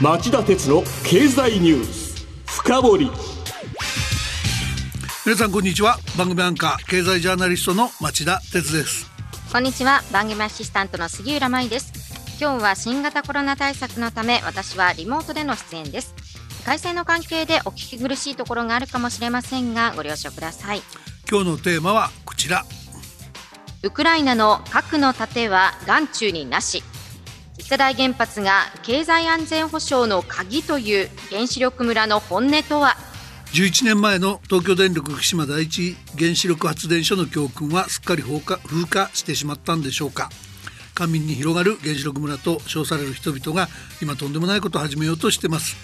町田鉄の経済ニュース深掘り。皆さんこんにちは。番組アンカー経済ジャーナリストの町田鉄です。こんにちは。番組アシスタントの杉浦舞です。今日は新型コロナ対策のため私はリモートでの出演です。回線の関係でお聞き苦しいところがあるかもしれませんがご了承ください。今日のテーマはこちら。ウクライナの核の盾は眼中になし。次世代原発が経済安全保障の鍵という原子力村の本音とは？11年前の東京電力福島第一原子力発電所の教訓はすっかり風化風化してしまったんでしょうか。官民に広がる原子力村と称される人々が今とんでもないことを始めようとしてます。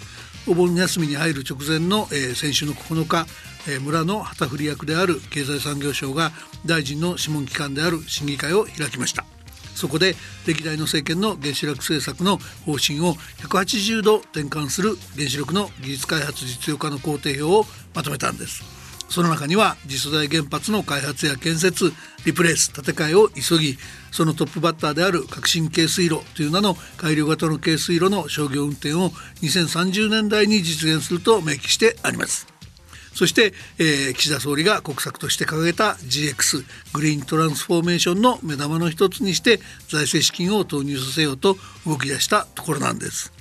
お盆休みに入る直前の、えー、先週の9日、えー、村の旗振り役である経済産業省が大臣の諮問機関である審議会を開きました。そこで歴代の政権の原子力政策の方針を180度転換する原子力の技術開発実用化の工程表をまとめたんです。その中には次世代原発の開発や建設リプレイス建て替えを急ぎそのトップバッターである革新軽水炉という名の改良型の軽水炉の商業運転を2030年代に実現すると明記してあります。そして、えー、岸田総理が国策として掲げた GX グリーントランスフォーメーションの目玉の一つにして財政資金を投入させようと動き出したところなんです。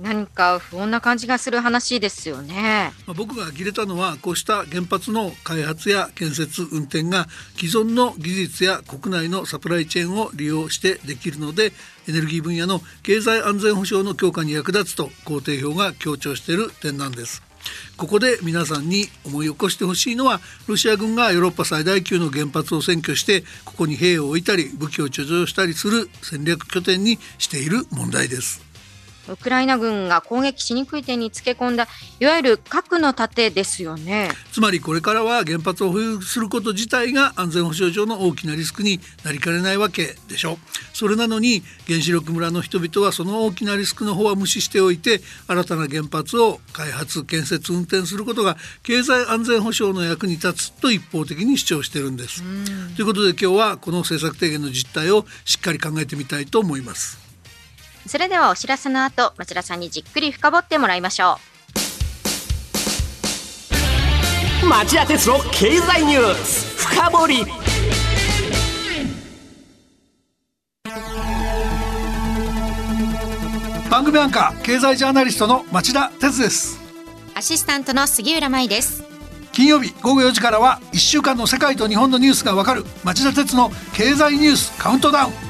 何か不穏な感じがする話ですよね。まあ、僕が呆れたのはこうした原発の開発や建設運転が既存の技術や国内のサプライチェーンを利用してできるのでエネルギー分野の経済安全保障の強化に役立つと工程表が強調している点なんです。ここで皆さんに思い起こしてほしいのはロシア軍がヨーロッパ最大級の原発を占拠してここに兵を置いたり武器を貯蔵したりする戦略拠点にしている問題です。ウクライナ軍が攻撃しにくい点につけ込んだいわゆる核の盾ですよね。つまりこれからは原発を保有すること自体が安全保障上の大きなリスクになりかねないわけでしょそれなのに原子力村の人々はその大きなリスクの方は無視しておいて新たな原発を開発建設運転することが経済安全保障の役に立つと一方的に主張してるんです。ということで今日はこの政策提言の実態をしっかり考えてみたいと思いますそれではお知らせの後町田さんにじっくり深掘ってもらいましょう。町田鉄の経済ニュース深掘り。番組アンカー経済ジャーナリストの町田鉄です。アシスタントの杉浦舞です。金曜日午後4時からは1週間の世界と日本のニュースがわかる町田鉄の経済ニュースカウントダウン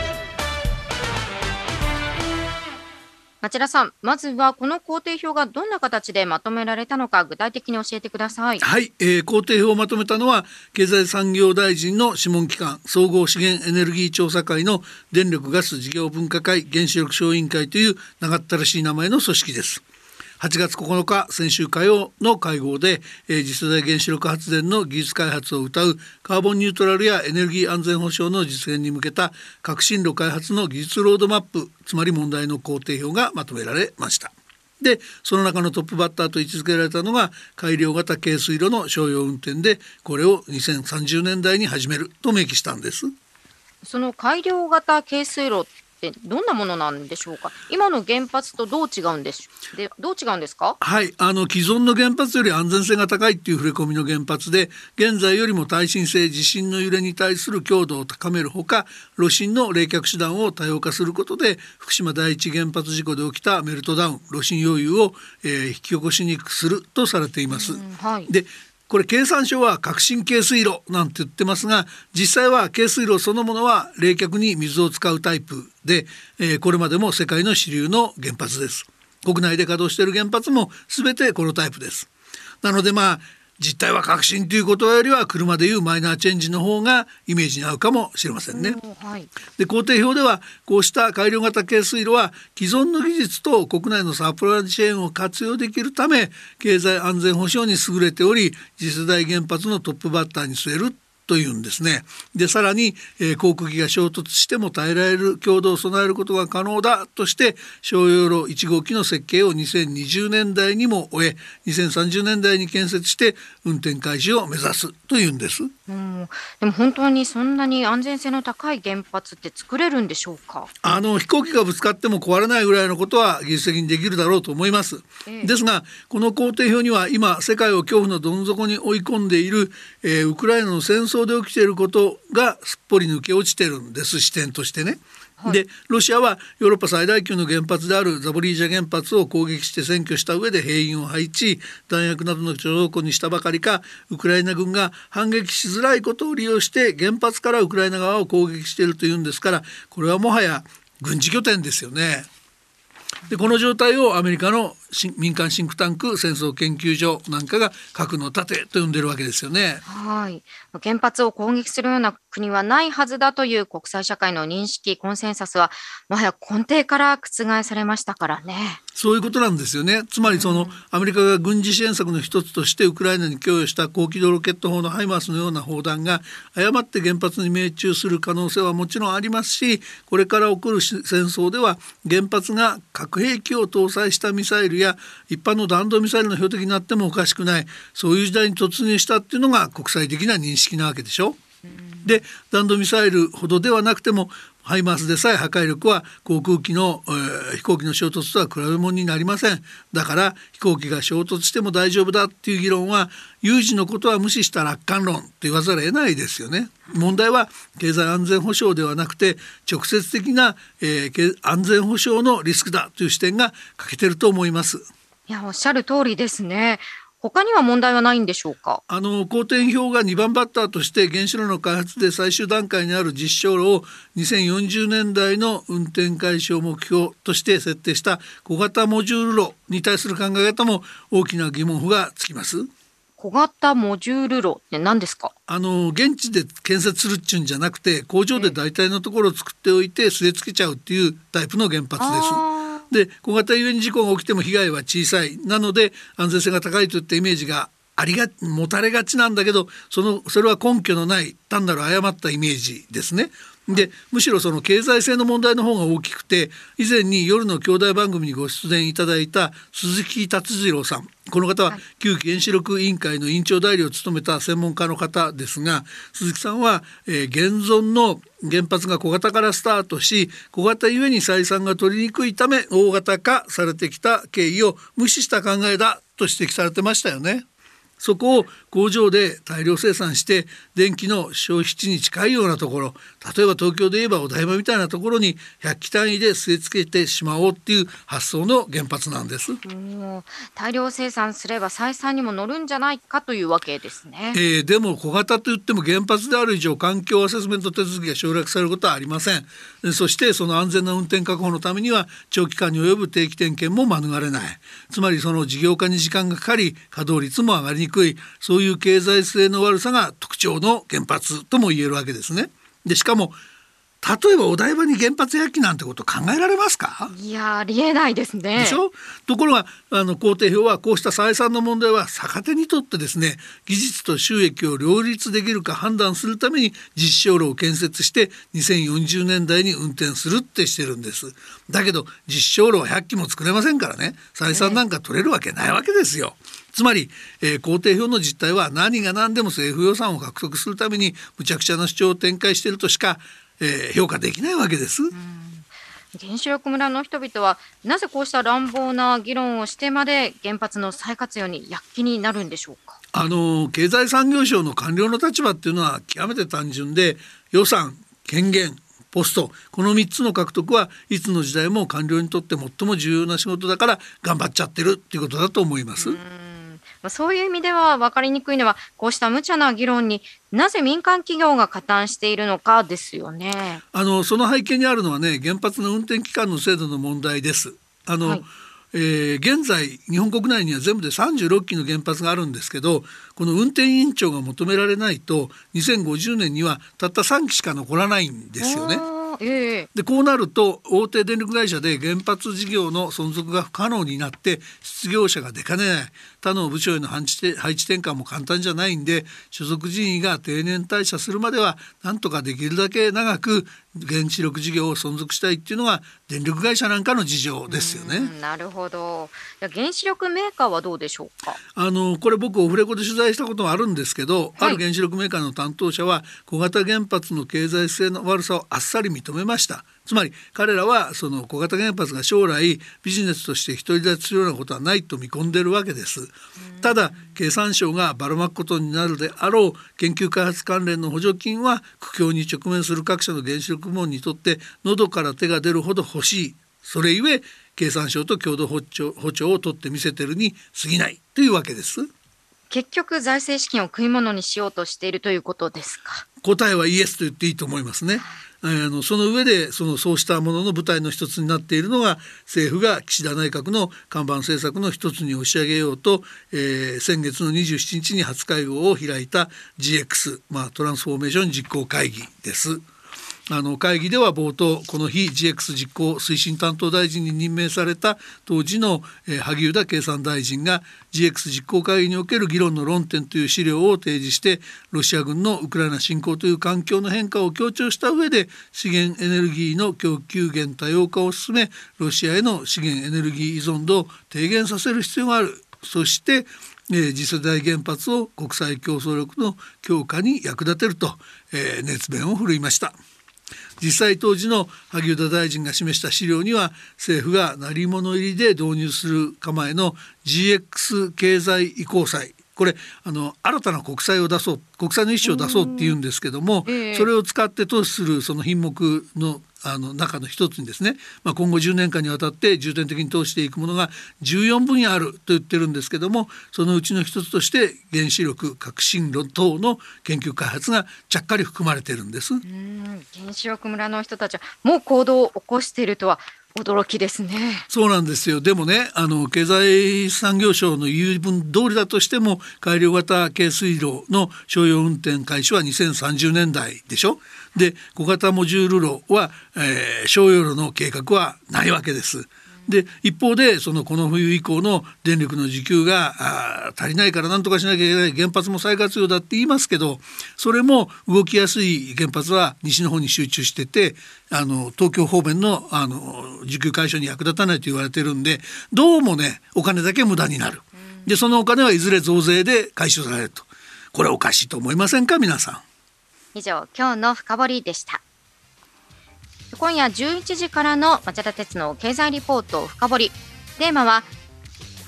町田さん、まずはこの工程表がどんな形でまとめられたのか具体的に教えてください。はい、えー、工程表をまとめたのは経済産業大臣の諮問機関総合資源エネルギー調査会の電力ガス事業分科会原子力小委員会という長ったらしい名前の組織です。8月9日先週火曜の会合で、えー、次世代原子力発電の技術開発を謳うカーボンニュートラルやエネルギー安全保障の実現に向けた革新炉開発の技術ロードマップつまり問題の工程表がまとめられました。でその中のトップバッターと位置づけられたのが改良型軽水炉の商用運転でこれを2030年代に始めると明記したんです。その改良型軽水炉ってどんなものなんでしょうか？今の原発とどう違うんでしでどう違うんですか？はいあの既存の原発より安全性が高いっていう触れ込みの原発で現在よりも耐震性地震の揺れに対する強度を高めるほか炉心の冷却手段を多様化することで福島第一原発事故で起きたメルトダウン炉心溶融を、えー、引き起こしにくくするとされています。はい、でこれ経産省は革新軽水炉なんて言ってますが実際は軽水炉そのものは冷却に水を使うタイプで、えー、これまでも世界の主流の原発です。国内で稼働している原発も全てこのタイプです。なのでまあ実態は革新ということよりは車でいうマイナーチェンジの方がイメージに合うかもしれませんね。はい、で工程表ではこうした改良型軽水炉は既存の技術と国内のサプライチェーンを活用できるため経済安全保障に優れており次世代原発のトップバッターに据えるというんですね。でさらに、えー、航空機が衝突しても耐えられる強度を備えることが可能だとして商用路1号機の設計を2020年代にも終え2030年代に建設して運転開始を目指すというんです。うん、でも本当にそんなに安全性の高い原発って作れるんでしょうか？あの飛行機がぶつかっても壊れないぐらいのことは技術的にできるだろうと思います。ええ、ですがこの工程表には今世界を恐怖のどん底に追い込んでいる、えー、ウクライナの戦争で起きていることがすっぽり抜け落ちてるんです視点としてね。でロシアはヨーロッパ最大級の原発であるザボリージャ原発を攻撃して占拠した上で兵員を配置弾薬などの貯蔵庫にしたばかりかウクライナ軍が反撃しづらいことを利用して原発からウクライナ側を攻撃しているというんですからこれはもはや軍事拠点ですよね。でこの状態をアメリカの民間シンクタンク戦争研究所なんかが核の盾と呼んでるわけですよね。はい原発を攻撃するような国はないはずだという国際社会の認識コンセンサスはもはや根底から覆されましたからね。そういうことなんですよね。つまりその、アメリカが軍事支援策の一つとしてウクライナに供与した高機動ロケット砲のハイマースのような砲弾が誤って原発に命中する可能性はもちろんありますしこれから起こる戦争では原発が核兵器を搭載したミサイルや一般の弾道ミサイルの標的になってもおかしくないそういう時代に突入したっていうのが国際的な認識なわけでしょ。で弾道ミサイルほどではなくてもハイマースでさえ破壊力は航空機の、えー、飛行機の衝突とは比べ物になりません。だから飛行機が衝突しても大丈夫だっていう議論は有事のことは無視した楽観論と言わざるを得ないですよね。問題は経済安全保障ではなくて直接的な、えー、安全保障のリスクだという視点が欠けてると思います。いやおっしゃる通りですね。他には問題はないんでしょうか？あの好転表が2番バッターとして原子炉の開発で最終段階にある実証炉を2040年代の運転開始を目標として設定した小型モジュール炉に対する考え方も大きな疑問符がつきます。小型モジュール炉って何ですか？あの現地で建設するっちゅうんじゃなくて工場で大体のところを作っておいて据え付けちゃうっていうタイプの原発です。で小型ゆえに事故が起きても被害は小さいなので安全性が高いといったイメージがありが持たれがちなんだけどそのそれは根拠のない単なる誤ったイメージですね。でむしろその経済性の問題の方が大きくて以前に夜の兄弟番組にご出演いただいた鈴木達次郎さん。この方は旧原子力委員会の委員長代理を務めた専門家の方ですが鈴木さんは、えー、現存の原発が小型からスタートし小型ゆえに採算が取りにくいため大型化されてきた経緯を無視した考えだと指摘されてましたよね。そこを工場で大量生産して電気の消費地に近いようなところ例えば東京で言えばお台場みたいなところに100機単位で据え付けてしまおうっていう発想の原発なんです。大量生産すれば採算にも乗るんじゃないかというわけですね、えー、でも小型といっても原発である以上環境アセスメント手続きが省略されることはありません。そしてその安全な運転確保のためには長期間に及ぶ定期点検も免れない。つまりその事業化に時間がかかり稼働率も上がりにくいそういう経済性の悪さが特徴の原発とも言えるわけですね。でしかも例えばお台場に原発焼きなんてこと考えられますか？いやありえないですね。でしょ？ところがあの工程表はこうした採算の問題は逆手にとってですね技術と収益を両立できるか判断するために実証炉を建設して2040年代に運転するってしてるんです。だけど実証炉は100機も作れませんからね。採算なんか取れるわけないわけですよ、つまり、えー、工程表の実態は何が何でも政府予算を獲得するためにむちゃくちゃな主張を展開しているとしかえー、評価できないわけです。原子力村の人々はなぜこうした乱暴な議論をしてまで原発の再活用に躍起になるんでしょうか？あの経済産業省の官僚の立場っていうのは極めて単純で予算権限ポストこの3つの獲得はいつの時代も官僚にとって最も重要な仕事だから頑張っちゃってるっていうことだと思います。そういう意味では分かりにくいのはこうした無茶な議論になぜ民間企業が加担しているのかですよね。あのその背景にあるのはね原発の運転期間の制度の問題です。あの、はいえー、現在日本国内には全部で36基の原発があるんですけどこの運転委員長が求められないと2050年にはたった3基しか残らないんですよね。えでこうなると大手電力会社で原発事業の存続が不可能になって失業者が出かねない他の部署への配置配置転換も簡単じゃないんで所属人員が定年退社するまではなんとかできるだけ長く原子力事業を存続したいっていうのが電力会社なんかの事情ですよね。なるほど。原子力メーカーはどうでしょうか？あのこれ僕オフレコで取材したことがあるんですけど、はい、ある原子力メーカーの担当者は小型原発の経済性の悪さをあっさり認めました。つまり彼らはその小型原発が将来ビジネスとして独り立ちするようなことはないと見込んでいるわけです。ただ経産省がばらまくことになるであろう研究開発関連の補助金は苦境に直面する各社の原子力部門にとって喉から手が出るほど欲しいそれゆえ経産省と共同補助補助を取ってみせてるに過ぎないというわけです。結局財政資金を食い物にしようとしているということですか答えはイエスと言っていいと思いますね。あのその上でそのそうしたものの舞台の一つになっているのが政府が岸田内閣の看板政策の一つに押し上げようと、えー、先月の27日に初会合を開いた GX、まあ、トランスフォーメーション実行会議です。あの会議では冒頭この日 GX 実行推進担当大臣に任命された当時の、えー、萩生田経産大臣が GX 実行会議における議論の論点という資料を提示してロシア軍のウクライナ侵攻という環境の変化を強調した上で資源エネルギーの供給源多様化を進めロシアへの資源エネルギー依存度を低減させる必要があるそしてえ次世代原発を国際競争力の強化に役立てると、え、熱弁を振るいました。実際当時の萩生田大臣が示した資料には政府が鳴り物入りで導入する構えの GX 経済移行債。これあの新たな国債を出そう国債の一種を出そうっていうんですけども、えー、それを使って投資するその品目のあの中の一つにですね、まあ、今後10年間にわたって重点的に通していくものが14分野あると言ってるんですけどもそのうちの一つとして原子力革新論等の研究開発がちゃっかり含まれてるんです。原子力村の人たちはもう行動を起こしているとは驚きですね。そうなんですよ。でもねあの経済産業省の言い分通りだとしても改良型軽水炉の商用運転開始は2030年代でしょ。で小型モジュール炉は、えー、商用炉の計画はないわけです。で一方でそのこの冬以降の電力の需給が足りないから何とかしなきゃいけない原発も再活用だって言いますけどそれも動きやすい原発は西の方に集中しててあの東京方面のあの需給解消に役立たないと言われてるんでどうもねお金だけ無駄になる。でそのお金はいずれ増税で回収されるとこれおかしいと思いませんか？皆さん。以上今日の深掘りでした。今夜11時からの町田鉄の経済リポート深掘り。テーマは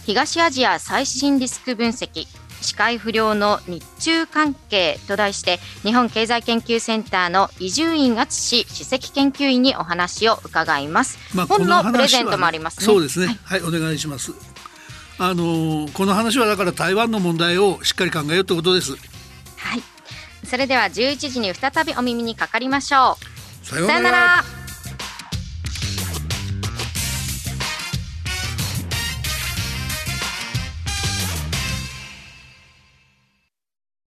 東アジア最新リスク分析視界不良の日中関係と題して日本経済研究センターの伊集院敦史首席研究員にお話を伺います、まあ、本のプレゼントもありますね。そうですね、はい、はい、お願いします。あのこの話はだから台湾の問題をしっかり考えようということです。はい。それでは11時に再びお耳にかかりましょうさようなら。